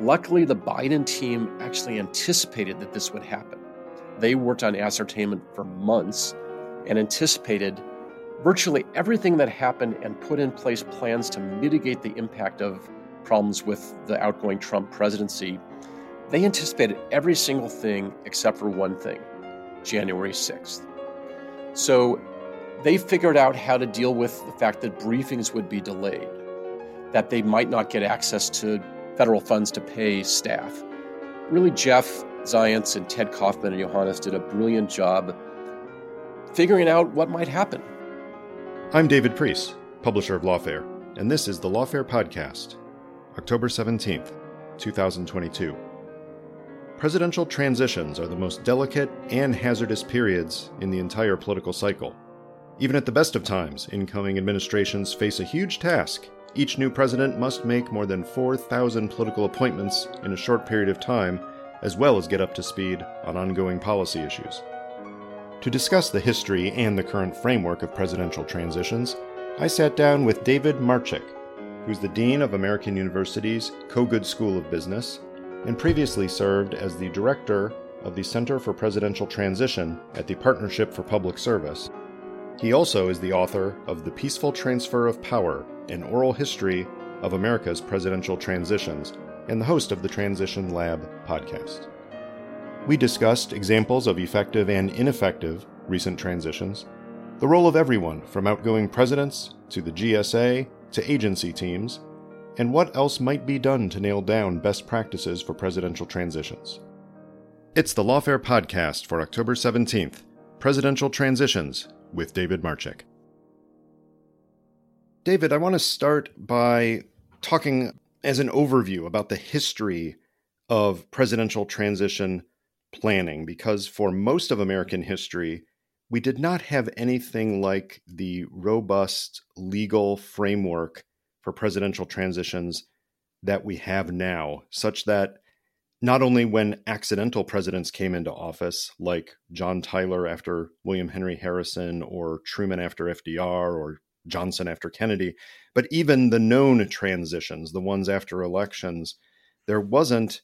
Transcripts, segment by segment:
Luckily, the Biden team actually anticipated that this would happen. They worked on ascertainment for months and anticipated virtually everything that happened and put in place plans to mitigate the impact of problems with the outgoing Trump presidency. They anticipated every single thing except for one thing January 6th. So they figured out how to deal with the fact that briefings would be delayed, that they might not get access to federal funds to pay staff. Really, Jeff Zients and Ted Kaufman and Yohannes did a brilliant job figuring out what might happen. I'm David Priess, publisher of Lawfare, and this is the Lawfare Podcast, October 17th, 2022. Presidential transitions are the most delicate and hazardous periods in the entire political cycle. Even at the best of times, incoming administrations face a huge task each new president must make more than 4,000 political appointments in a short period of time, as well as get up to speed on ongoing policy issues. To discuss the history and the current framework of presidential transitions, I sat down with David Marchick, who's the Dean of American University's Kogod School of Business and previously served as the Director of the Center for Presidential Transition at the Partnership for Public Service. He also is the author of The Peaceful Transfer of Power an oral history of America's presidential transitions, and the host of the Transition Lab podcast. We discussed examples of effective and ineffective recent transitions, the role of everyone from outgoing presidents to the GSA to agency teams, and what else might be done to nail down best practices for presidential transitions. It's the Lawfare Podcast for October 17th Presidential Transitions with David Marchick. David, I want to start by talking as an overview about the history of presidential transition planning, because for most of American history, we did not have anything like the robust legal framework for presidential transitions that we have now, such that not only when accidental presidents came into office, like John Tyler after William Henry Harrison, or Truman after FDR, or Johnson after Kennedy, but even the known transitions, the ones after elections, there wasn't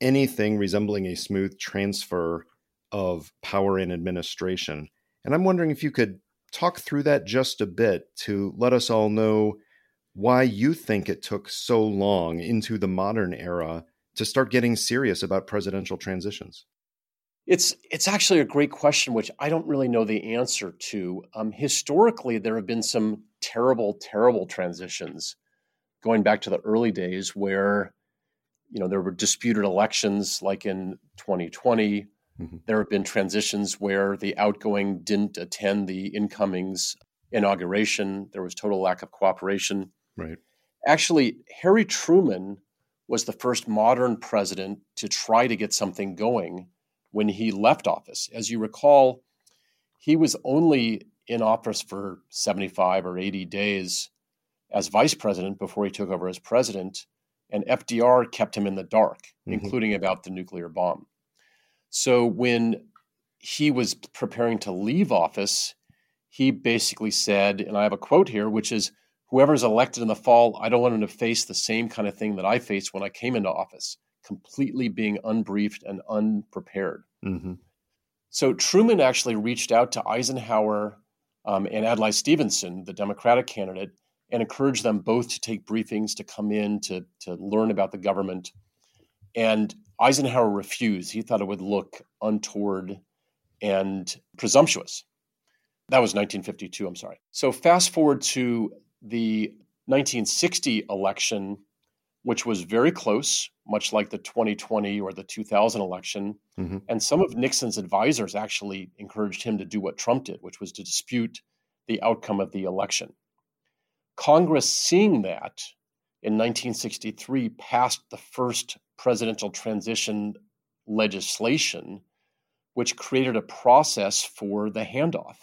anything resembling a smooth transfer of power in administration. And I'm wondering if you could talk through that just a bit to let us all know why you think it took so long into the modern era to start getting serious about presidential transitions. It's it's actually a great question, which I don't really know the answer to. Um, historically, there have been some terrible, terrible transitions going back to the early days where you know there were disputed elections, like in 2020. Mm-hmm. There have been transitions where the outgoing didn't attend the incoming's inauguration. There was total lack of cooperation. Right. Actually, Harry Truman was the first modern president to try to get something going when he left office. As you recall, he was only in office for 75 or 80 days as vice president before he took over as president, and FDR kept him in the dark, mm-hmm. including about the nuclear bomb. So when he was preparing to leave office, he basically said, and I have a quote here, which is, Whoever's elected in the fall, I don't want him to face the same kind of thing that I faced when I came into office completely being unbriefed and unprepared. Mm-hmm. So Truman actually reached out to Eisenhower um, and Adlai Stevenson, the Democratic candidate, and encouraged them both to take briefings, to come in, to, to learn about the government. And Eisenhower refused. He thought it would look untoward and presumptuous. That was 1952, I'm sorry. So fast forward to the 1960 election, which was very close, much like the 2020 or the 2000 election. Mm-hmm. And some of Nixon's advisors actually encouraged him to do what Trump did, which was to dispute the outcome of the election. Congress, seeing that in 1963, passed the first presidential transition legislation, which created a process for the handoff.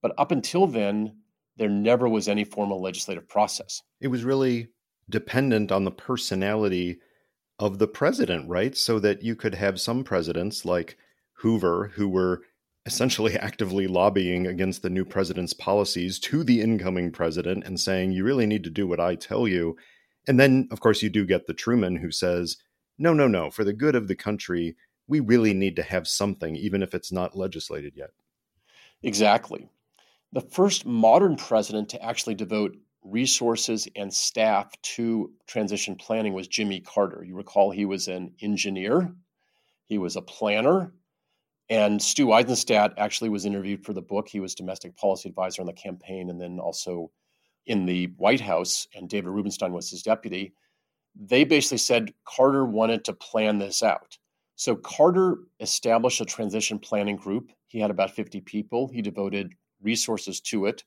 But up until then, there never was any formal legislative process. It was really dependent on the personality of the president, right? So that you could have some presidents like Hoover who were essentially actively lobbying against the new president's policies to the incoming president and saying, you really need to do what I tell you. And then, of course, you do get the Truman who says, no, no, no, for the good of the country, we really need to have something, even if it's not legislated yet. Exactly. The first modern president to actually devote resources and staff to transition planning was Jimmy Carter. You recall he was an engineer, he was a planner, and Stu Eizenstat actually was interviewed for the book. He was domestic policy advisor on the campaign and then also in the White House, and David Rubenstein was his deputy. They basically said Carter wanted to plan this out. So Carter established a transition planning group. He had about 50 people. He devoted resources to it.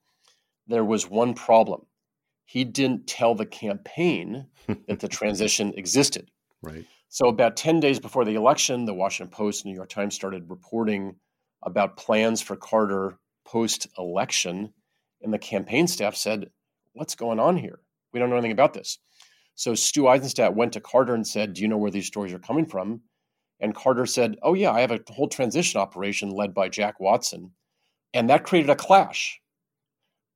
There was one problem. He didn't tell the campaign that the transition existed. Right. So, about 10 days before the election, the Washington Post and New York Times started reporting about plans for Carter post election. And the campaign staff said, What's going on here? We don't know anything about this. So, Stu Eizenstat went to Carter and said, Do you know where these stories are coming from? And Carter said, Oh, yeah, I have a whole transition operation led by Jack Watson. And that created a clash.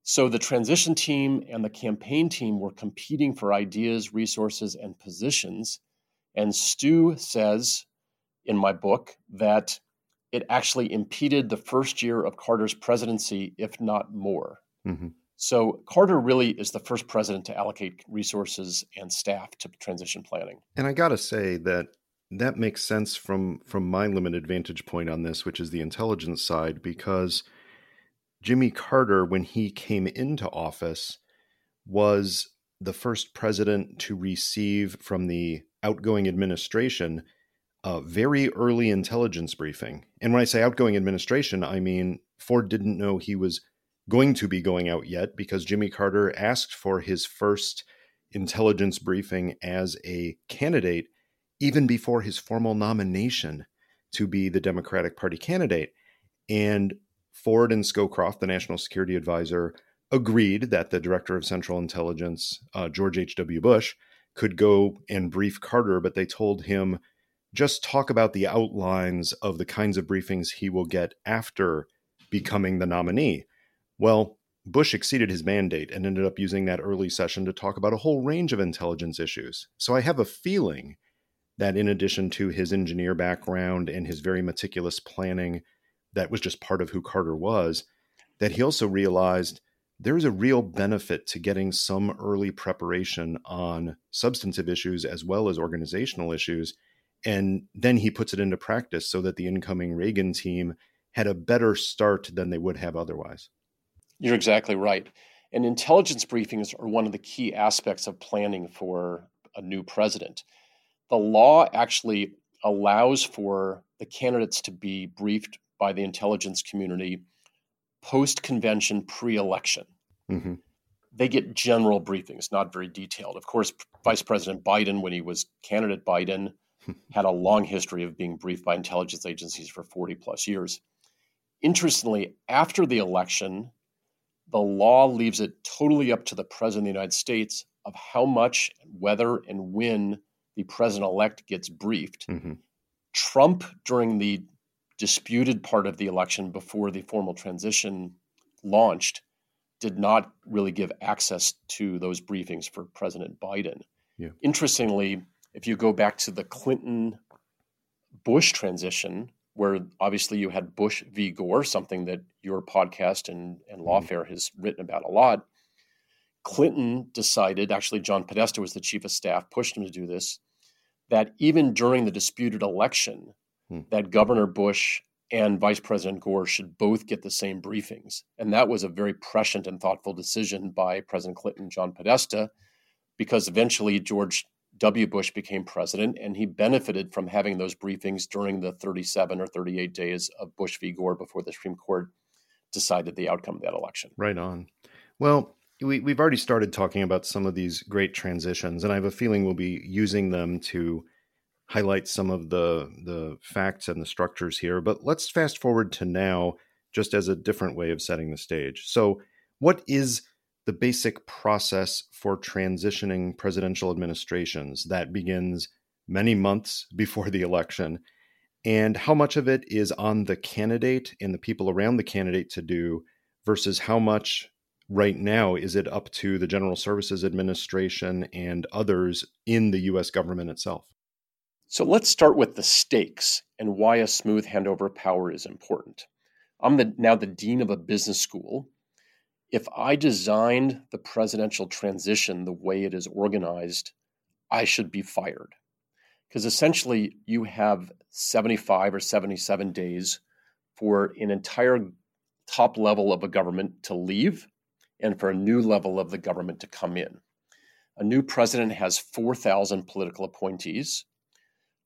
So the transition team and the campaign team were competing for ideas, resources, and positions. And Stu says in my book that it actually impeded the first year of Carter's presidency, if not more. Mm-hmm. So Carter really is the first president to allocate resources and staff to transition planning. And I got to say that that makes sense from from my limited vantage point on this, which is the intelligence side, because Jimmy Carter, when he came into office, was the first president to receive from the outgoing administration a very early intelligence briefing. And when I say outgoing administration, I mean Ford didn't know he was going to be going out yet because Jimmy Carter asked for his first intelligence briefing as a candidate even before his formal nomination to be the Democratic Party candidate. And Ford and Scowcroft, the national security advisor, agreed that the director of Central Intelligence, uh, George H.W. Bush, could go and brief Carter, but they told him just talk about the outlines of the kinds of briefings he will get after becoming the nominee. Well, Bush exceeded his mandate and ended up using that early session to talk about a whole range of intelligence issues. So I have a feeling that in addition to his engineer background and his very meticulous planning, that was just part of who Carter was, that he also realized there's a real benefit to getting some early preparation on substantive issues as well as organizational issues. And then he puts it into practice so that the incoming Reagan team had a better start than they would have otherwise. You're exactly right. And intelligence briefings are one of the key aspects of planning for a new president. The law actually allows for the candidates to be briefed by the intelligence community post convention pre election. Mm-hmm. They get general briefings, not very detailed. Of course, Vice President Biden, when he was candidate Biden, had a long history of being briefed by intelligence agencies for 40 plus years. Interestingly, after the election, the law leaves it totally up to the President of the United States of how much, whether, and when the president elect gets briefed. Mm-hmm. Trump, during the disputed part of the election before the formal transition launched did not really give access to those briefings for President Biden. Yeah. Interestingly, if you go back to the Clinton Bush transition, where obviously you had Bush v. Gore, something that your podcast and, and mm-hmm. Lawfare has written about a lot. Clinton decided, actually, John Podesta was the chief of staff, pushed him to do this, that even during the disputed election, hmm. that Governor Bush and Vice President Gore should both get the same briefings. And that was a very prescient and thoughtful decision by President Clinton, John Podesta, because eventually George W. Bush became president, and he benefited from having those briefings during the 37 or 38 days of Bush v. Gore before the Supreme Court decided the outcome of that election. Right on. Well, we, we've already started talking about some of these great transitions, and I have a feeling we'll be using them to highlight some of the the facts and the structures here. But let's fast forward to now, just as a different way of setting the stage. So, what is the basic process for transitioning presidential administrations that begins many months before the election? And how much of it is on the candidate and the people around the candidate to do versus how much right now is it up to the General Services Administration and others in the US government itself? So let's start with the stakes and why a smooth handover of power is important. I'm the, now the dean of a business school. If I designed the presidential transition the way it is organized, I should be fired. Because essentially, you have 75 or 77 days for an entire top level of a government to leave and for a new level of the government to come in. A new president has 4,000 political appointees.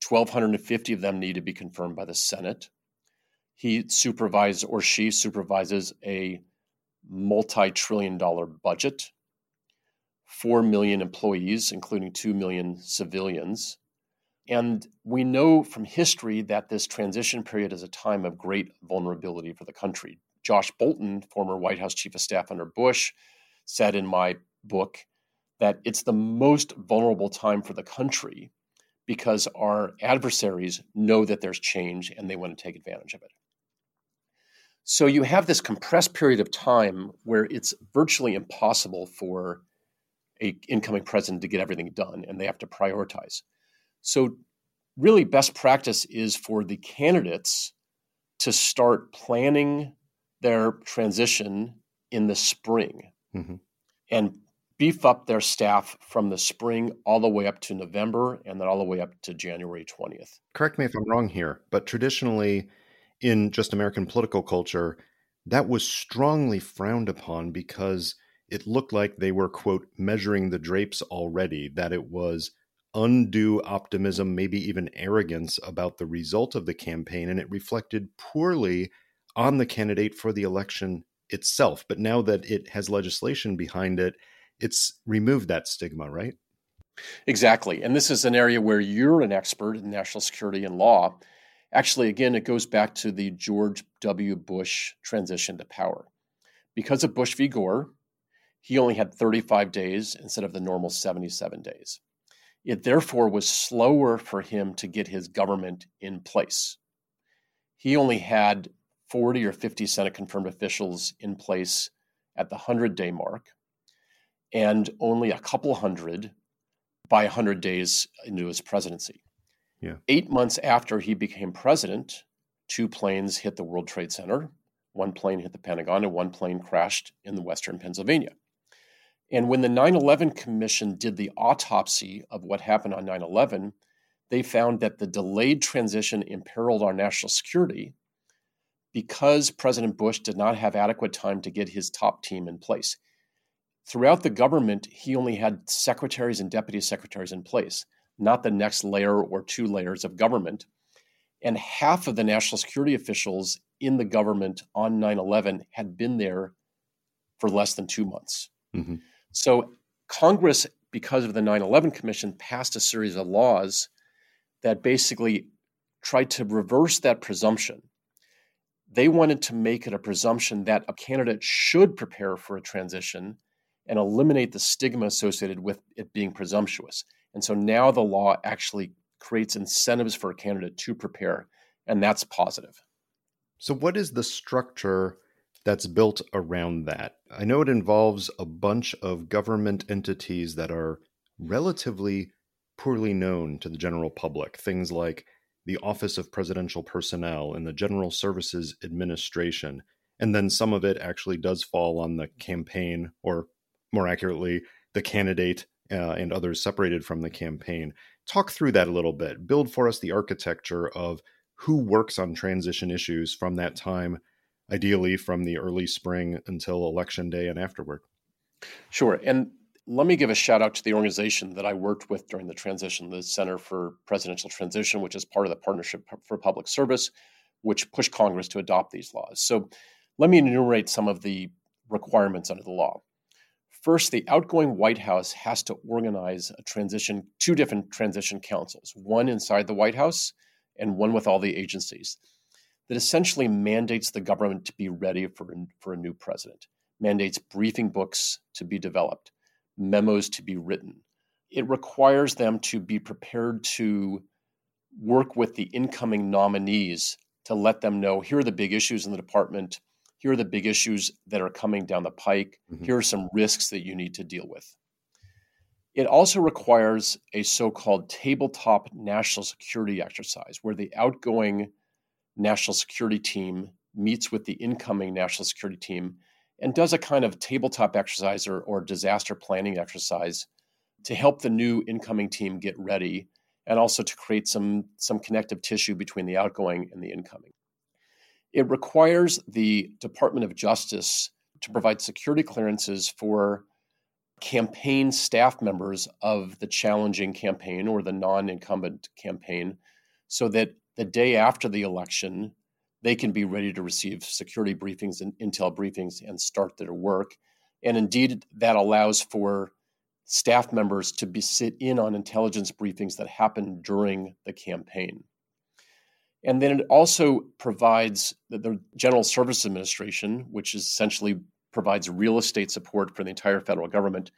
1,250 of them need to be confirmed by the Senate. He supervises or she supervises a multi trillion dollar budget, 4 million employees, including 2 million civilians. And we know from history that this transition period is a time of great vulnerability for the country. Josh Bolten, former White House chief of staff under Bush, said in my book that it's the most vulnerable time for the country because our adversaries know that there's change and they want to take advantage of it. So you have this compressed period of time where it's virtually impossible for a incoming president to get everything done and they have to prioritize. So really best practice is for the candidates to start planning their transition in the spring mm-hmm. and beef up their staff from the spring all the way up to November and then all the way up to January 20th. Correct me if I'm wrong here, but traditionally in just American political culture, that was strongly frowned upon because it looked like they were, quote, measuring the drapes already, that it was undue optimism, maybe even arrogance about the result of the campaign, and it reflected poorly on the candidate for the election itself. But now that it has legislation behind it, it's removed that stigma, right? Exactly. And this is an area where you're an expert in national security and law. Actually, again, it goes back to the George W. Bush transition to power. Because of Bush v. Gore, he only had 35 days instead of the normal 77 days. It therefore was slower for him to get his government in place. He only had 40 or 50 Senate confirmed officials in place at the 100 day mark, and only a couple hundred by 100 days into his presidency. Yeah. Eight months after he became president, two planes hit the World Trade Center. One plane hit the Pentagon, and one plane crashed in the western Pennsylvania. And when the 9 11 Commission did the autopsy of what happened on 9 11, they found that the delayed transition imperiled our national security because President Bush did not have adequate time to get his top team in place. Throughout the government, he only had secretaries and deputy secretaries in place, not the next layer or two layers of government. And half of the national security officials in the government on 9 11 had been there for less than two months. Mm-hmm. So, Congress, because of the 9 11 Commission, passed a series of laws that basically tried to reverse that presumption they wanted to make it a presumption that a candidate should prepare for a transition and eliminate the stigma associated with it being presumptuous. And so now the law actually creates incentives for a candidate to prepare, and that's positive. So, what is the structure that's built around that? I know it involves a bunch of government entities that are relatively poorly known to the general public, things like the Office of Presidential Personnel and the General Services Administration. And then some of it actually does fall on the campaign, or more accurately, the candidate uh, and others separated from the campaign. Talk through that a little bit. Build for us the architecture of who works on transition issues from that time, ideally from the early spring until election day and afterward. Sure. And let me give a shout out to the organization that I worked with during the transition, the Center for Presidential Transition, which is part of the Partnership for Public Service, which pushed Congress to adopt these laws. So let me enumerate some of the requirements under the law. First, the outgoing White House has to organize a transition, two different transition councils, one inside the White House and one with all the agencies, that essentially mandates the government to be ready for, for a new president, mandates briefing books to be developed memos to be written. It requires them to be prepared to work with the incoming nominees to let them know here are the big issues in the department, here are the big issues that are coming down the pike, mm-hmm. here are some risks that you need to deal with. It also requires a so called tabletop national security exercise where the outgoing national security team meets with the incoming national security team and does a kind of tabletop exercise or, or disaster planning exercise to help the new incoming team get ready and also to create some, some connective tissue between the outgoing and the incoming. It requires the Department of Justice to provide security clearances for campaign staff members of the challenging campaign or the non incumbent campaign so that the day after the election, they can be ready to receive security briefings and intel briefings and start their work. And indeed, that allows for staff members to be sit in on intelligence briefings that happen during the campaign. And then it also provides the General Service Administration, which is essentially provides real estate support for the entire federal government.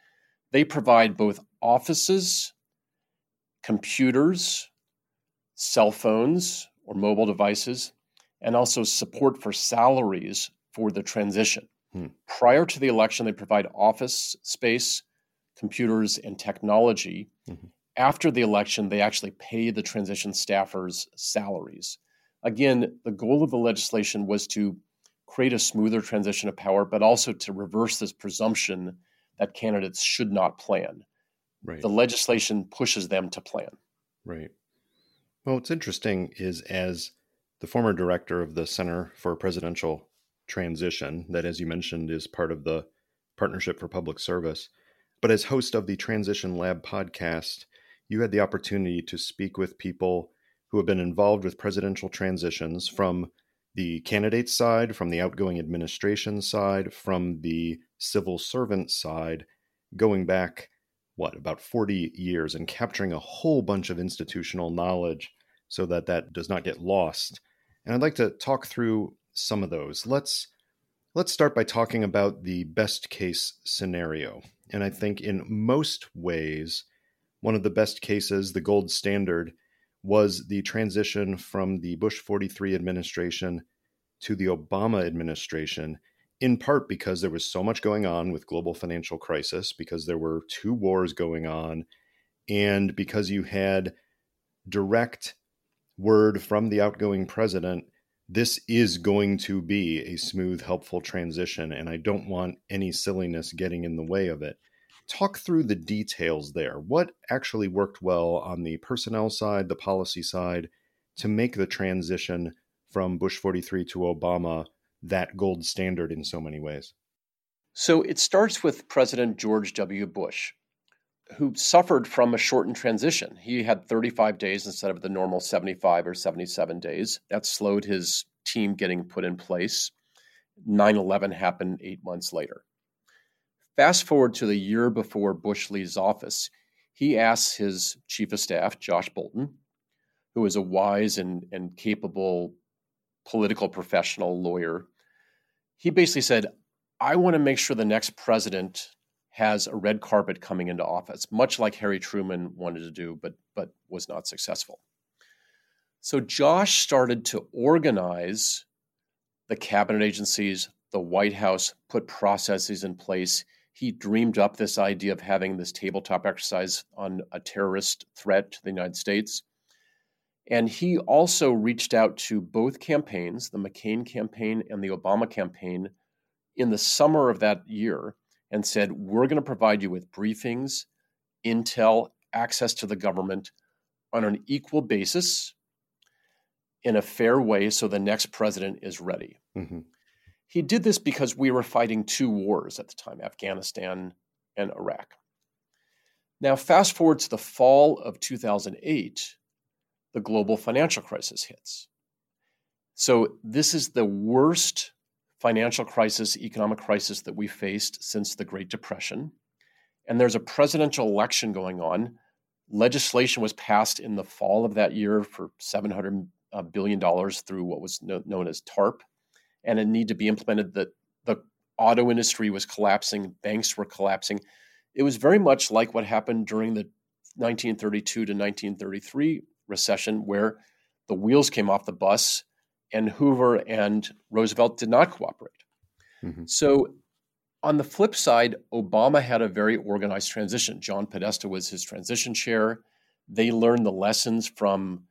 They provide both offices, computers, cell phones or mobile devices, and also support for salaries for the transition. Hmm. Prior to the election, they provide office space, computers, and technology. Mm-hmm. After the election, they actually pay the transition staffers salaries. Again, the goal of the legislation was to create a smoother transition of power, but also to reverse this presumption that candidates should not plan. Right. The legislation pushes them to plan. Right. Well, what's interesting is as the former director of the Center for Presidential Transition, that, as you mentioned, is part of the Partnership for Public Service. But as host of the Transition Lab podcast, you had the opportunity to speak with people who have been involved with presidential transitions from the candidate side, from the outgoing administration side, from the civil servant side, going back, what, about 40 years and capturing a whole bunch of institutional knowledge so that that does not get lost and I'd like to talk through some of those. Let's let's start by talking about the best case scenario. And I think in most ways, one of the best cases, the gold standard, was the transition from the Bush 43 administration to the Obama administration, in part because there was so much going on with global financial crisis, because there were two wars going on, and because you had direct word from the outgoing president this is going to be a smooth, helpful transition, and I don't want any silliness getting in the way of it. Talk through the details there. What actually worked well on the personnel side, the policy side, to make the transition from Bush 43 to Obama that gold standard in so many ways? So it starts with President George W. Bush who suffered from a shortened transition. He had 35 days instead of the normal 75 or 77 days. That slowed his team getting put in place. 9 11 happened eight months later. Fast forward to the year before Bush leaves office, he asks his chief of staff, Josh Bolten, who is a wise and, and capable political professional lawyer, he basically said, I want to make sure the next president has a red carpet coming into office, much like Harry Truman wanted to do, but, but was not successful. So Josh started to organize the cabinet agencies, the White House, put processes in place. He dreamed up this idea of having this tabletop exercise on a terrorist threat to the United States. And he also reached out to both campaigns, the McCain campaign and the Obama campaign, in the summer of that year and said, We're going to provide you with briefings, intel, access to the government on an equal basis in a fair way so the next president is ready. Mm-hmm. He did this because we were fighting two wars at the time Afghanistan and Iraq. Now, fast forward to the fall of 2008, the global financial crisis hits. So, this is the worst financial crisis, economic crisis that we faced since the Great Depression. And there's a presidential election going on. Legislation was passed in the fall of that year for $700 uh, through what was no, known as TARP, and it needed to be implemented. That the auto industry was collapsing, banks were collapsing. It was very much like what happened during the 1932 to 1933 recession, where the wheels came off the bus and Hoover and Roosevelt did not cooperate. Mm-hmm. So, on the flip side, Obama had a very organized transition. John Podesta was his transition chair. They learned the lessons from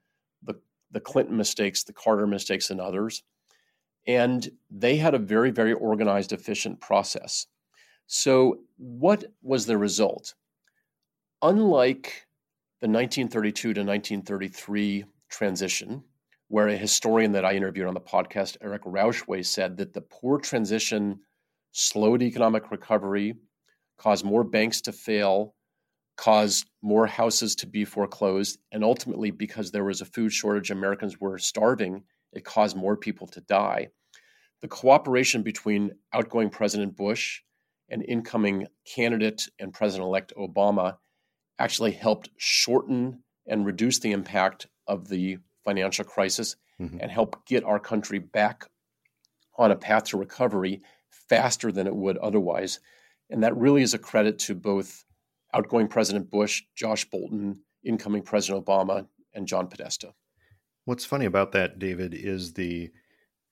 the, the Clinton mistakes, the Carter mistakes, and others. And they had a very, very organized, efficient process. So, what was the result? Unlike the 1932 to 1933 transition, where a historian that I interviewed on the podcast, Eric Rauchway, said that the poor transition slowed economic recovery, caused more banks to fail, caused more houses to be foreclosed, and ultimately, because there was a food shortage, Americans were starving, it caused more people to die. The cooperation between outgoing President Bush and incoming candidate and President elect Obama actually helped shorten and reduce the impact of the financial crisis mm-hmm. and help get our country back on a path to recovery faster than it would otherwise. And that really is a credit to both outgoing President Bush, Josh Bolten, incoming President Obama, and John Podesta. What's funny about that, David, is the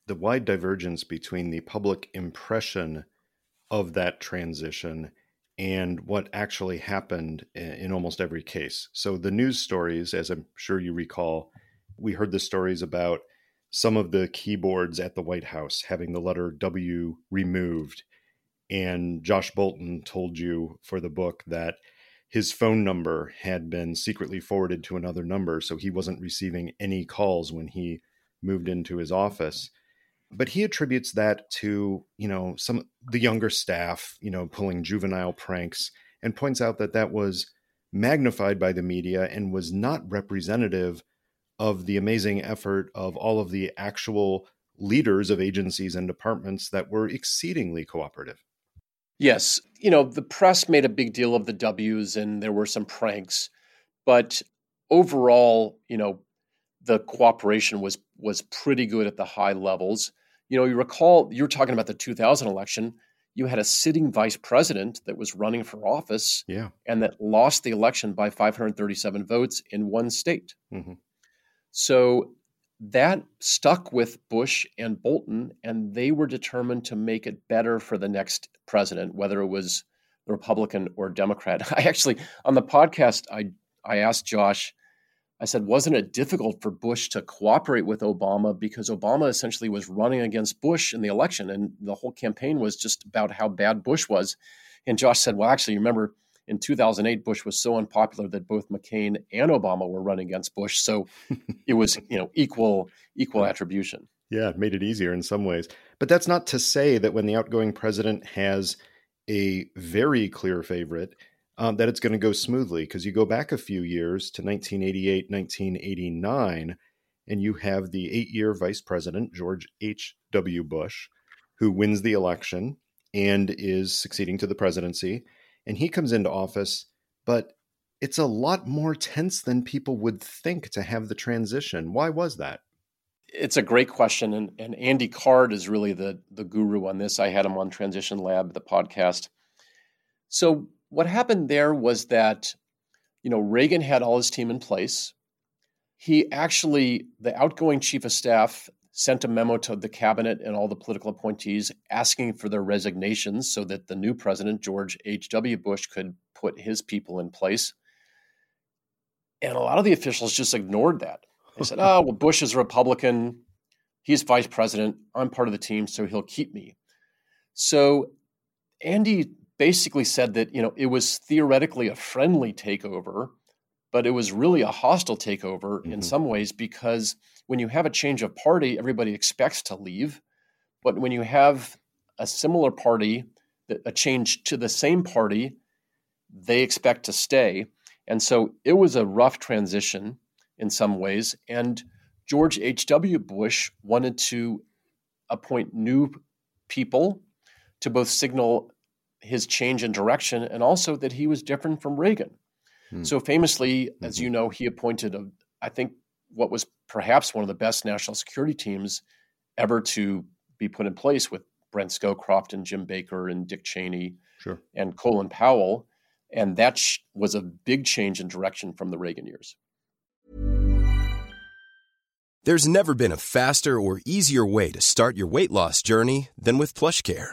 the wide divergence between the public impression of that transition and what actually happened in almost every case. So the news stories, as I'm sure you recall, we heard the stories about some of the keyboards at the White House having the letter W removed. And Josh Bolten told you for the book that his phone number had been secretly forwarded to another number, so he wasn't receiving any calls when he moved into his office. But he attributes that to, you know, some the younger staff, you know, pulling juvenile pranks and points out that that was magnified by the media and was not representative of the amazing effort of all of the actual leaders of agencies and departments that were exceedingly cooperative. Yes, you know, the press made a big deal of the W's and there were some pranks, but overall, you know, the cooperation was was pretty good at the high levels. You know, you recall you were talking about the 2000 election, you had a sitting vice president that was running for office yeah. and that lost the election by 537 votes in one state. Mm-hmm. So that stuck with Bush and Bolten, and they were determined to make it better for the next president, whether it was Republican or Democrat. I actually, on the podcast, I, I asked Josh, I said, wasn't it difficult for Bush to cooperate with Obama because Obama essentially was running against Bush in the election, and the whole campaign was just about how bad Bush was. And Josh said, well, actually, remember, in 2008, Bush was so unpopular that both McCain and Obama were running against Bush. So it was, you know, equal equal attribution. Yeah, it made it easier in some ways. But that's not to say that when the outgoing president has a very clear favorite, um, that it's going to go smoothly. Because you go back a few years to 1988, 1989, and you have the eight year vice president, George H.W. Bush, who wins the election and is succeeding to the presidency and he comes into office, but it's a lot more tense than people would think to have the transition. Why was that? It's a great question, and, and Andy Card is really the the guru on this. I had him on Transition Lab, the podcast. So what happened there was that, you know, Reagan had all his team in place. He actually, the outgoing chief of staff sent a memo to the cabinet and all the political appointees asking for their resignations so that the new president, George H.W. Bush, could put his people in place. And a lot of the officials just ignored that. They said, "Oh, well, Bush is a Republican. He's vice president. I'm part of the team, so he'll keep me." So Andy basically said that you know it was theoretically a friendly takeover, but it was really a hostile takeover mm-hmm. in some ways because when you have a change of party, everybody expects to leave, but when you have a similar party, a change to the same party, they expect to stay. And so it was a rough transition in some ways. And George H.W. Bush wanted to appoint new people to both signal his change in direction and also that he was different from Reagan. Hmm. So famously, mm-hmm. as you know, he appointed a, I think what was perhaps one of the best national security teams ever to be put in place with Brent Scowcroft and Jim Baker and Dick Cheney sure. and Colin Powell. And that sh- was a big change in direction from the Reagan years. There's never been a faster or easier way to start your weight loss journey than with PlushCare.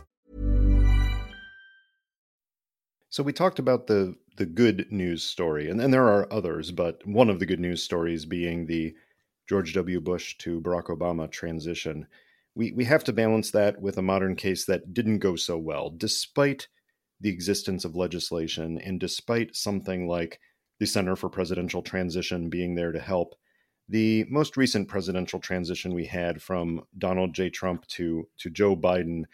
So, we talked about the, the good news story, and, and there are others, but one of the good news stories being the George W. Bush to Barack Obama transition. We, we have to balance that with a modern case that didn't go so well, despite the existence of legislation and despite something like the Center for Presidential Transition being there to help. The most recent presidential transition we had from Donald J. Trump to, to Joe Biden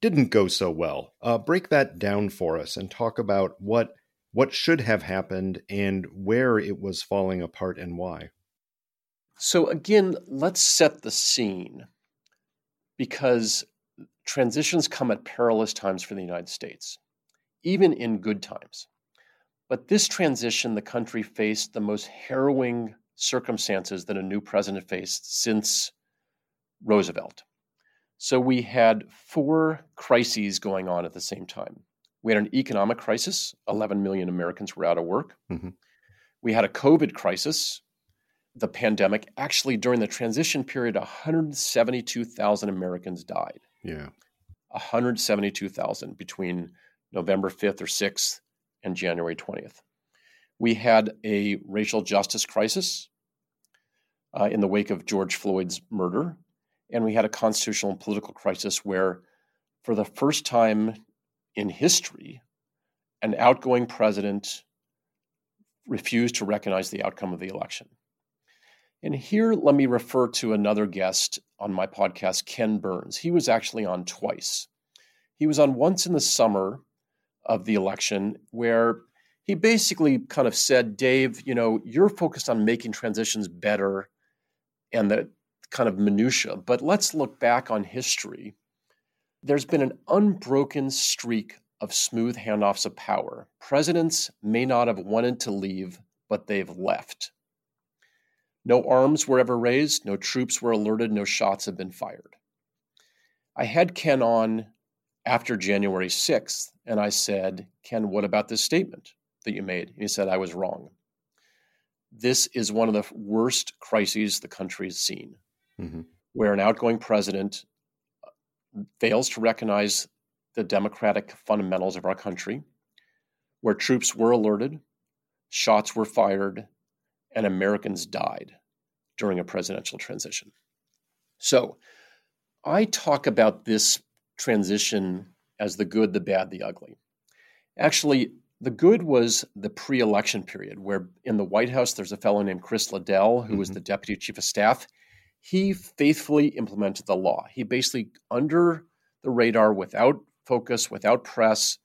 didn't go so well. Uh, break that down for us and talk about what what should have happened and where it was falling apart and why. So, again, let's set the scene because transitions come at perilous times for the United States, even in good times. But this transition, the country faced the most harrowing circumstances that a new president faced since Roosevelt. So we had four crises going on at the same time. We had an economic crisis, 11 million Americans were out of work. Mm-hmm. We had a COVID crisis, the pandemic, actually during the transition period, 172,000 Americans died. Yeah. 172,000 between November 5th or 6th and January 20th. We had a racial justice crisis uh, in the wake of George Floyd's murder. And we had a constitutional and political crisis where, for the first time in history, an outgoing president refused to recognize the outcome of the election. And here, let me refer to another guest on my podcast, Ken Burns. He was actually on twice. He was on once in the summer of the election, where he basically kind of said, Dave, you know, you're focused on making transitions better and the kind of minutia, but let's look back on history. There's been an unbroken streak of smooth handoffs of power. Presidents may not have wanted to leave, but they've left. No arms were ever raised, no troops were alerted, no shots have been fired. I had Ken on after January 6th, and I said, Ken, what about this statement that you made? And he said, I was wrong. This is one of the worst crises the country has seen, mm-hmm. where an outgoing president uh, fails to recognize the democratic fundamentals of our country, where troops were alerted, shots were fired, and Americans died during a presidential transition. So I talk about this transition as the good, the bad, the ugly. Actually, the good was the pre election period, where in the White House there's a fellow named Chris Liddell, who mm-hmm. was the deputy chief of staff. He faithfully implemented the law. He basically, under the radar without focus, without press,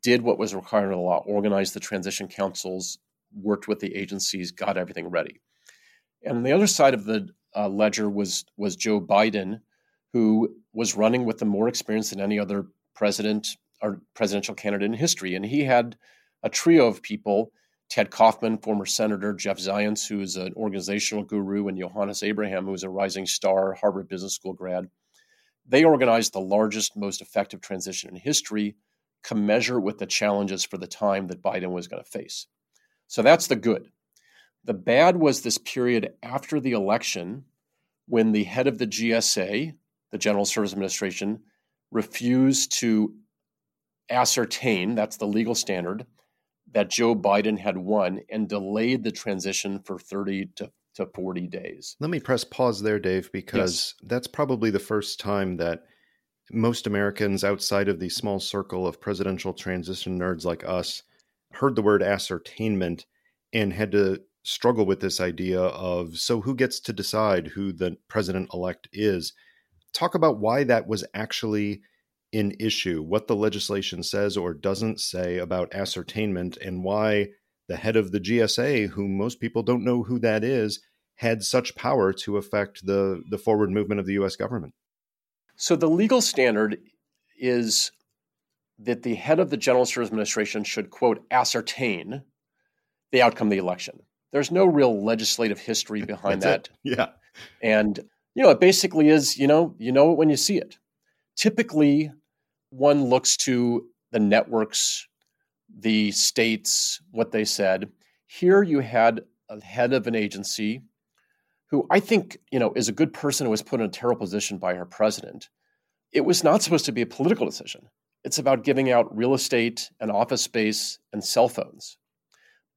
did what was required of the law, organized the transition councils, worked with the agencies, got everything ready. And on the other side of the uh, ledger was was Joe Biden, who was running with the more experience than any other president or presidential candidate in history, and he had a trio of people Ted Kaufman, former senator, Jeff Zients, who is an organizational guru, and Yohannes Abraham, who is a rising star Harvard Business School grad. They organized the largest, most effective transition in history, commensurate with the challenges for the time that Biden was going to face. So that's the good. The bad was this period after the election when the head of the GSA, the General Service Administration, refused to ascertain that's the legal standard that Joe Biden had won and delayed the transition for 30 to, to 40 days. Let me press pause there, Dave, because yes. that's probably the first time that most Americans outside of the small circle of presidential transition nerds like us heard the word ascertainment and had to struggle with this idea of so who gets to decide who the president elect is. Talk about why that was actually in issue, what the legislation says or doesn't say about ascertainment, and why the head of the GSA, who most people don't know who that is, had such power to affect the, the forward movement of the US government. So the legal standard is that the head of the General Service Administration should, quote, ascertain the outcome of the election. There's no real legislative history behind that. It. Yeah. And, you know, it basically is, you know, you know it when you see it. Typically, one looks to the networks, the states, what they said. Here you had a head of an agency who I think, you know, is a good person who was put in a terrible position by her president. It was not supposed to be a political decision. It's about giving out real estate and office space and cell phones.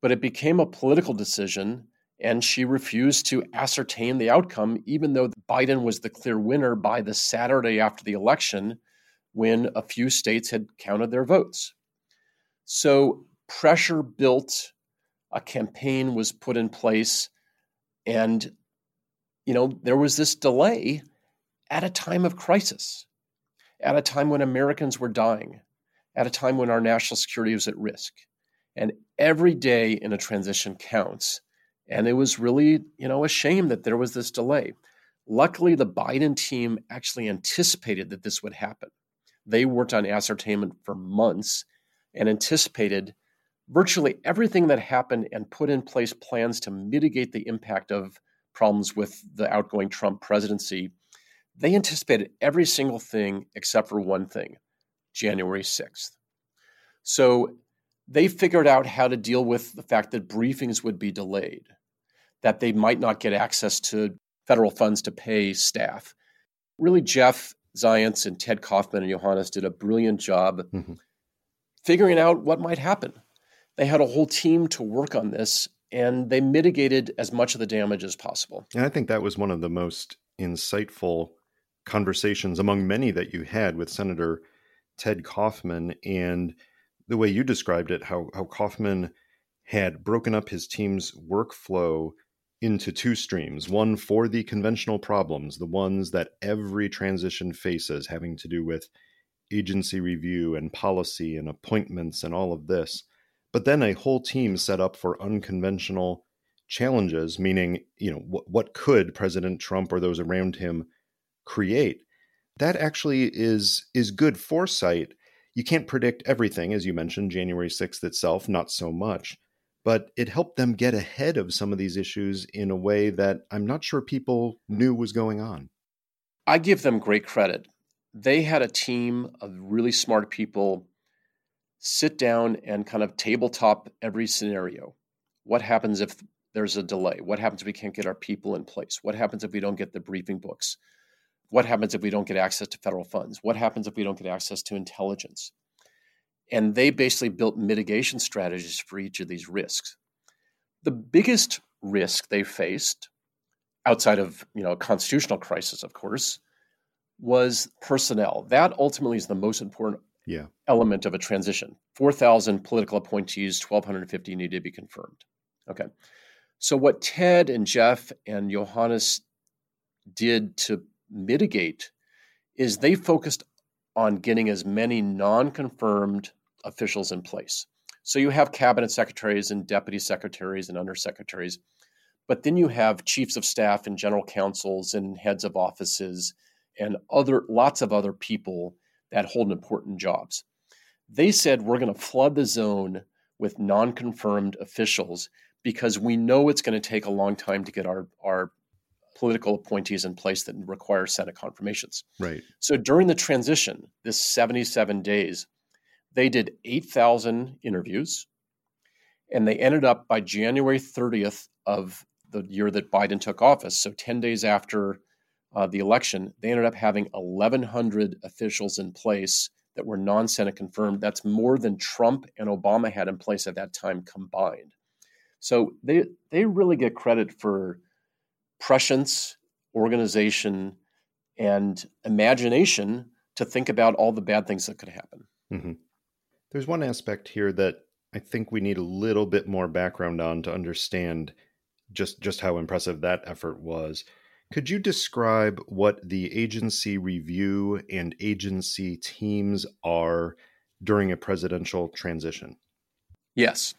But it became a political decision, and she refused to ascertain the outcome, even though Biden was the clear winner by the Saturday after the election when a few states had counted their votes. So pressure built, a campaign was put in place, and you know, there was this delay at a time of crisis, at a time when Americans were dying, at a time when our national security was at risk. And every day in a transition counts. And it was really, you know, a shame that there was this delay. Luckily, the Biden team actually anticipated that this would happen. They worked on ascertainment for months and anticipated virtually everything that happened and put in place plans to mitigate the impact of problems with the outgoing Trump presidency. They anticipated every single thing except for one thing January 6th. So they figured out how to deal with the fact that briefings would be delayed, that they might not get access to federal funds to pay staff. Really, Jeff Zients and Ted Kaufman and Yohannes did a brilliant job mm-hmm. figuring out what might happen. They had a whole team to work on this, and they mitigated as much of the damage as possible. And I think that was one of the most insightful conversations among many that you had with Senator Ted Kaufman and the way you described it, how how Kaufman had broken up his team's workflow into two streams one for the conventional problems, the ones that every transition faces, having to do with agency review and policy and appointments and all of this. But then a whole team set up for unconventional challenges, meaning, you know, what, what could President Trump or those around him create? That actually is is good foresight. You can't predict everything, as you mentioned, January 6th itself, not so much but it helped them get ahead of some of these issues in a way that I'm not sure people knew was going on. I give them great credit. They had a team of really smart people sit down and kind of tabletop every scenario. What happens if there's a delay? What happens if we can't get our people in place? What happens if we don't get the briefing books? What happens if we don't get access to federal funds? What happens if we don't get access to intelligence? And they basically built mitigation strategies for each of these risks. The biggest risk they faced, outside of you know a constitutional crisis, of course, was personnel. That ultimately is the most important yeah. element of a transition. 4,000 political appointees, 1,250 need to be confirmed. Okay. So, what Ted and Jeff and Yohannes did to mitigate is they focused on getting as many non confirmed officials in place. So you have cabinet secretaries and deputy secretaries and undersecretaries, but then you have chiefs of staff and general counsels and heads of offices and other lots of other people that hold important jobs. They said we're going to flood the zone with non-confirmed officials because we know it's going to take a long time to get our our political appointees in place that require Senate confirmations. Right. So during the transition, this 77 days, they did 8,000 interviews and they ended up by January 30th of the year that Biden took office, so 10 days after uh, the election, they ended up having 1,100 officials in place that were non Senate confirmed. That's more than Trump and Obama had in place at that time combined. So they, they really get credit for prescience, organization, and imagination to think about all the bad things that could happen. Mm-hmm. There's one aspect here that I think we need a little bit more background on to understand just just how impressive that effort was. Could you describe what the agency review and agency teams are during a presidential transition? Yes.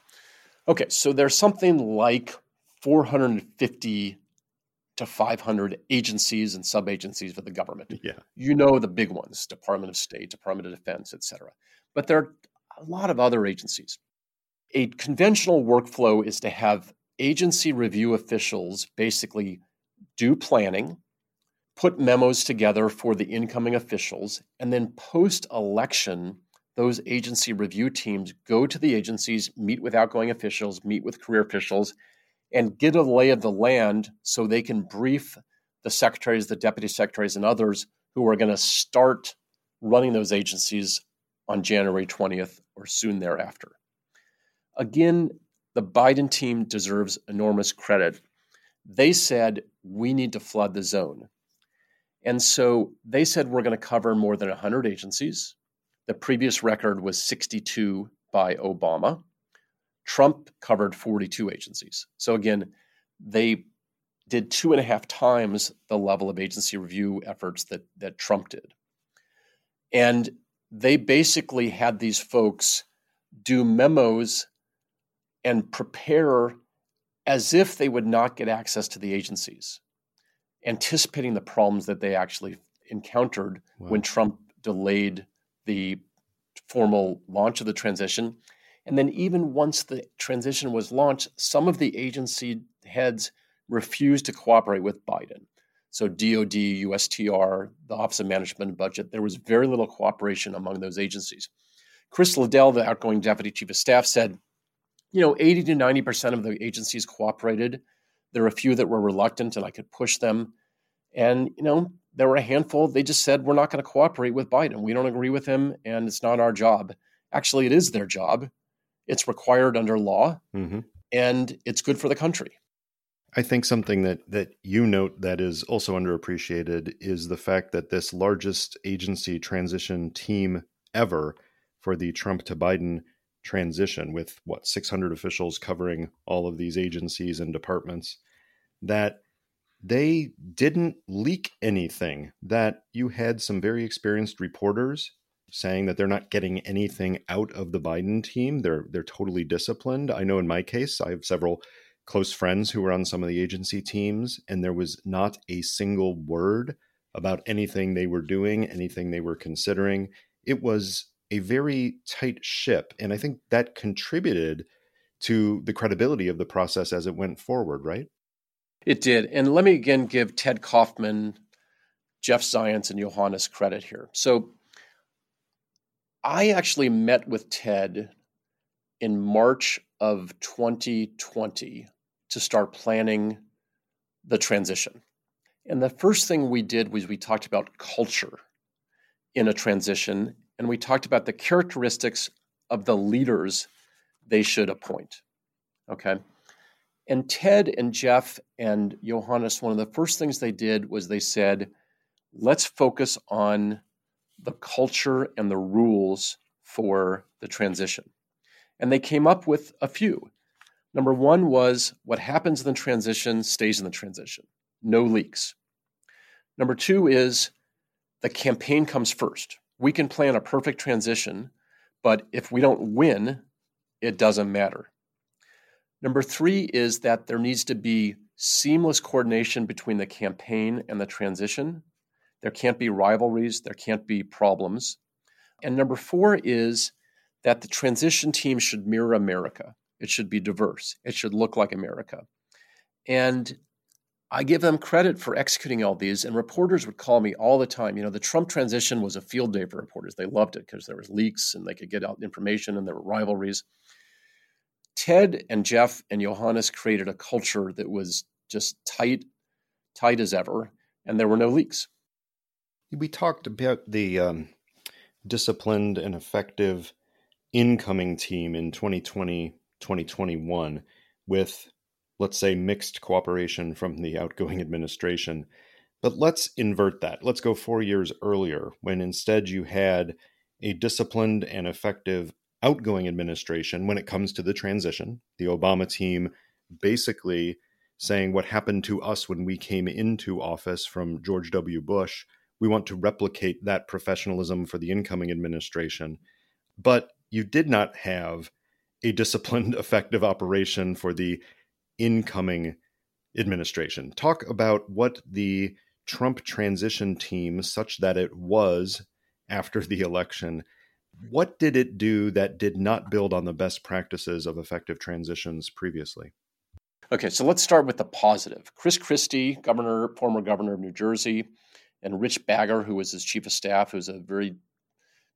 Okay, so there's something like 450 to 500 agencies and sub-agencies of the government. Yeah. You know the big ones, Department of State, Department of Defense, et cetera. But there are a lot of other agencies. A conventional workflow is to have agency review officials basically do planning, put memos together for the incoming officials, and then post election, those agency review teams go to the agencies, meet with outgoing officials, meet with career officials, and get a lay of the land so they can brief the secretaries, the deputy secretaries, and others who are going to start running those agencies on January 20th or soon thereafter. Again, the Biden team deserves enormous credit. They said, we need to flood the zone. And so they said, we're going to cover more than 100 agencies. The previous record was 62 by Obama. Trump covered 42 agencies. So again, they did two and a half times the level of agency review efforts that, that Trump did. And they basically had these folks do memos and prepare as if they would not get access to the agencies, anticipating the problems that they actually encountered wow. when Trump delayed the formal launch of the transition and then, even once the transition was launched, some of the agency heads refused to cooperate with Biden. So, DOD, USTR, the Office of Management and Budget, there was very little cooperation among those agencies. Chris Liddell, the outgoing deputy chief of staff, said, you know, 80 to 90% of the agencies cooperated. There were a few that were reluctant, and I could push them. And, you know, there were a handful, they just said, we're not going to cooperate with Biden. We don't agree with him, and it's not our job. Actually, it is their job it's required under law, mm-hmm. and it's good for the country. I think something that that you note that is also underappreciated is the fact that this largest agency transition team ever for the Trump to Biden transition with what 600 officials covering all of these agencies and departments that they didn't leak anything that you had some very experienced reporters saying that they're not getting anything out of the Biden team. They're they're totally disciplined. I know in my case, I have several close friends who were on some of the agency teams, and there was not a single word about anything they were doing, anything they were considering. It was a very tight ship, and I think that contributed to the credibility of the process as it went forward. Right? It did, and let me again give Ted Kaufman, Jeff Zients, and Yohannes credit here. So I actually met with Ted in March of 2020 to start planning the transition. And the first thing we did was we talked about culture in a transition, and we talked about the characteristics of the leaders they should appoint. Okay. And Ted and Jeff and Yohannes, one of the first things they did was they said, let's focus on the culture and the rules for the transition. And they came up with a few. Number one was what happens in the transition stays in the transition, no leaks. Number two is the campaign comes first. we can plan a perfect transition, but if we don't win, it doesn't matter. Number three is that there needs to be seamless coordination between the campaign and the transition. There can't be rivalries, there can't be problems. And number four is that the transition team should mirror America. It should be diverse, it should look like America. And I give them credit for executing all these, and reporters would call me all the time. You know, the Trump transition was a field day for reporters. They loved it because there was leaks and they could get out information and there were rivalries. Ted and Jeff and Yohannes created a culture that was just tight, tight as ever, and there were no leaks. We talked about the um, disciplined and effective incoming team in 2020, 2021 with, let's say, mixed cooperation from the outgoing administration. But let's invert that. Let's go four years earlier when instead you had a disciplined and effective outgoing administration when it comes to the transition. The Obama team basically saying what happened to us when we came into office from George W. Bush. We want to replicate that professionalism for the incoming administration. But you did not have a disciplined, effective operation for the incoming administration. Talk about what the Trump transition team, such that it was after the election, what did it do that did not build on the best practices of effective transitions previously? Okay, so let's start with the positive. Chris Christie, governor, former governor of New Jersey, and Rich Bagger, who was his chief of staff, who's a very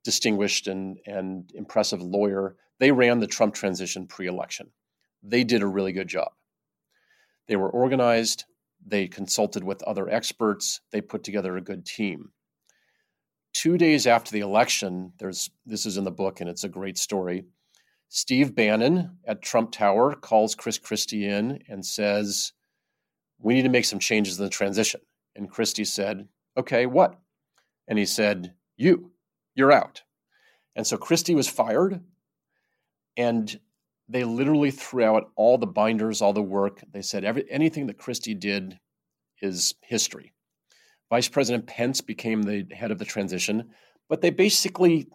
distinguished and, and impressive lawyer, they ran the Trump transition pre election. They did a really good job. They were organized, they consulted with other experts, they put together a good team two days after the election, there's this is in the book and it's a great story. Steve Bannon at Trump Tower calls Chris Christie in and says, We need to make some changes in the transition. And Christie said, Okay, what? And he said, You, you're out. And so Christie was fired. And they literally threw out all the binders, all the work. They said every, anything that Christie did is history. Vice President Pence became the head of the transition, but they basically,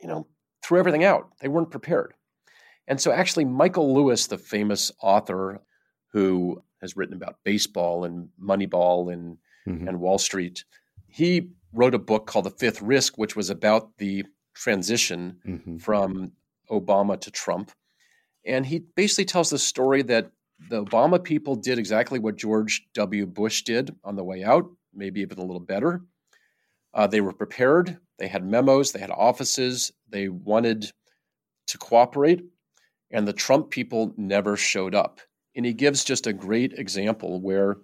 you know, threw everything out. They weren't prepared. And so actually Michael Lewis, the famous author who has written about baseball and Moneyball and, mm-hmm. and Wall Street, he wrote a book called The Fifth Risk, which was about the transition mm-hmm. from Obama to Trump. And he basically tells the story that the Obama people did exactly what George W. Bush did on the way out maybe even a little better. Uh, they were prepared. They had memos. They had offices. They wanted to cooperate. And the Trump people never showed up. And he gives just a great example where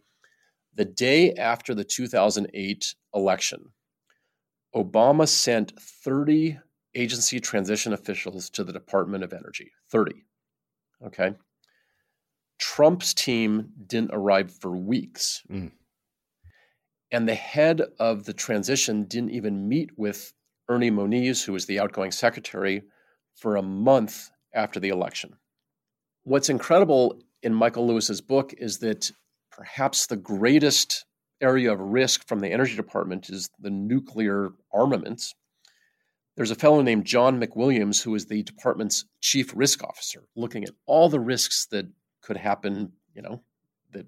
the day after the 2008 election, Obama sent 30 agency transition officials to the Department of Energy. 30. Okay. Trump's team didn't arrive for weeks. Mm. And the head of the transition didn't even meet with Ernie Moniz, who was the outgoing secretary, for a month after the election. What's incredible in Michael Lewis's book is that perhaps the greatest area of risk from the energy department is the nuclear armaments. There's a fellow named John MacWilliams who is the department's chief risk officer, looking at all the risks that could happen, you know, that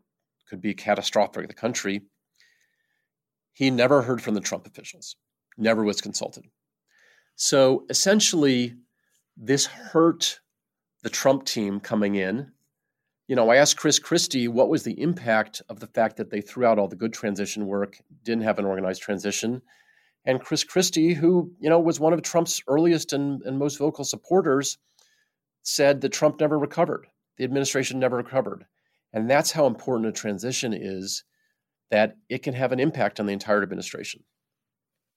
could be catastrophic to the country he never heard from the Trump officials, never was consulted. So essentially, this hurt the Trump team coming in. You know, I asked Chris Christie what was the impact of the fact that they threw out all the good transition work, didn't have an organized transition. And Chris Christie, who, you know, was one of Trump's earliest and, and most vocal supporters, said that Trump never recovered. The administration never recovered. And that's how important a transition is that it can have an impact on the entire administration.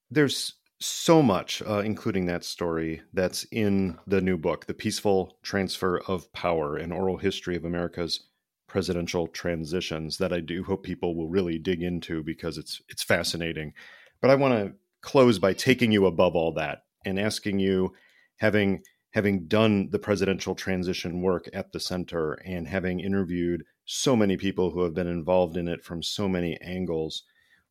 There's so much, uh, including that story, that's in the new book, The Peaceful Transfer of Power An Oral History of America's Presidential Transitions, that I do hope people will really dig into because it's it's fascinating. But I want to close by taking you above all that and asking you, having having done the presidential transition work at the center and having interviewed so many people who have been involved in it from so many angles.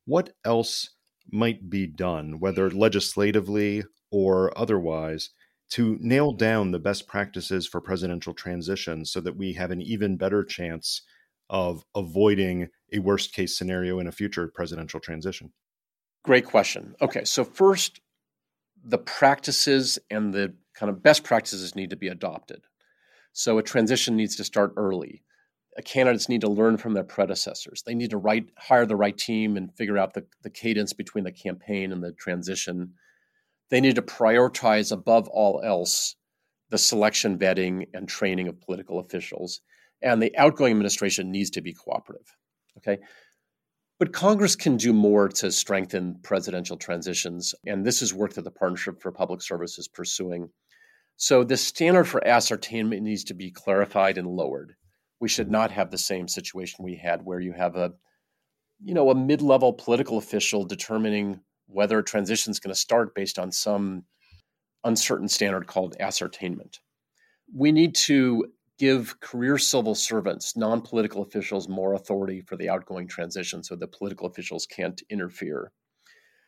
What else might be done, whether legislatively or otherwise, to nail down the best practices for presidential transitions so that we have an even better chance of avoiding a worst case scenario in a future presidential transition? Great question. Okay, so first, the practices and the kind of best practices need to be adopted. So a transition needs to start early. Uh, candidates need to learn from their predecessors. They need to write, hire the right team and figure out the, the cadence between the campaign and the transition. They need to prioritize above all else the selection, vetting, and training of political officials. And the outgoing administration needs to be cooperative. Okay. But Congress can do more to strengthen presidential transitions. And this is work that the Partnership for Public Service is pursuing. So the standard for ascertainment needs to be clarified and lowered. We should not have the same situation we had where you have a you know a mid-level political official determining whether a transition is going to start based on some uncertain standard called ascertainment. We need to give career civil servants, non political officials, more authority for the outgoing transition so that political officials can't interfere.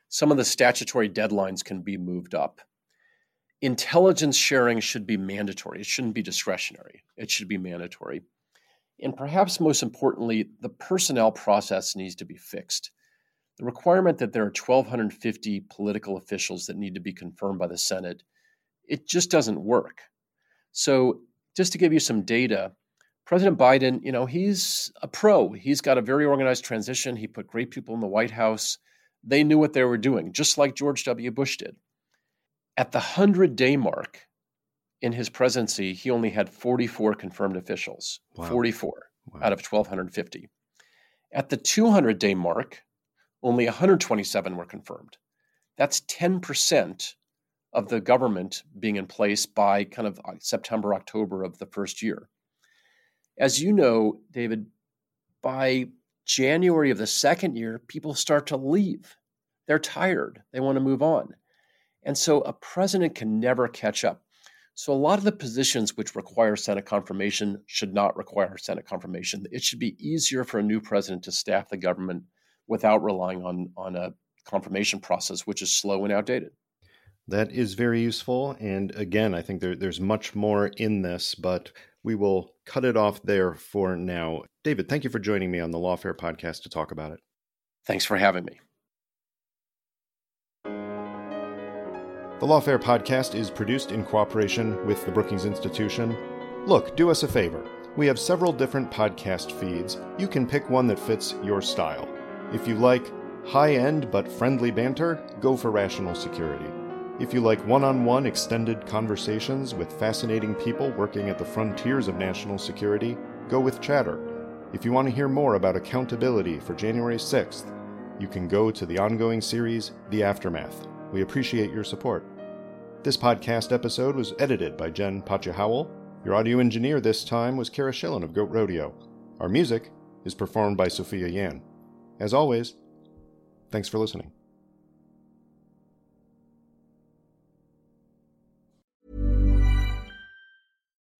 Some of the statutory deadlines can be moved up. Intelligence sharing should be mandatory. It shouldn't be discretionary. It should be mandatory. And perhaps most importantly, the personnel process needs to be fixed. The requirement that there are 1,250 political officials that need to be confirmed by the Senate, it just doesn't work. So just to give you some data, President Biden, you know, he's a pro. He's got a very organized transition. He put great people in the White House. They knew what they were doing, just like George W. Bush did. At the 100 day mark in his presidency, he only had 44 confirmed officials, wow. 44 wow. out of 1,250. At the 200 day mark, only 127 were confirmed. That's 10% of the government being in place by kind of uh, September, October of the first year. As you know, David, by January of the second year, people start to leave. They're tired, they want to move on. And so a president can never catch up. So a lot of the positions which require Senate confirmation should not require Senate confirmation. It should be easier for a new president to staff the government without relying on, on a confirmation process, which is slow and outdated. That is very useful. And again, I think there, there's much more in this, but we will cut it off there for now. David, thank you for joining me on the Lawfare podcast to talk about it. Thanks for having me. The Lawfare podcast is produced in cooperation with the Brookings Institution. Look, do us a favor. We have several different podcast feeds. You can pick one that fits your style. If you like high end but friendly banter, go for Rational Security. If you like one on one extended conversations with fascinating people working at the frontiers of national security, go with Chatter. If you want to hear more about accountability for January 6th, you can go to the ongoing series, The Aftermath. We appreciate your support. This podcast episode was edited by Jen Patja Your audio engineer this time was Cara Shillenn of Goat Rodeo. Our music is performed by Sophia Yan. As always, thanks for listening.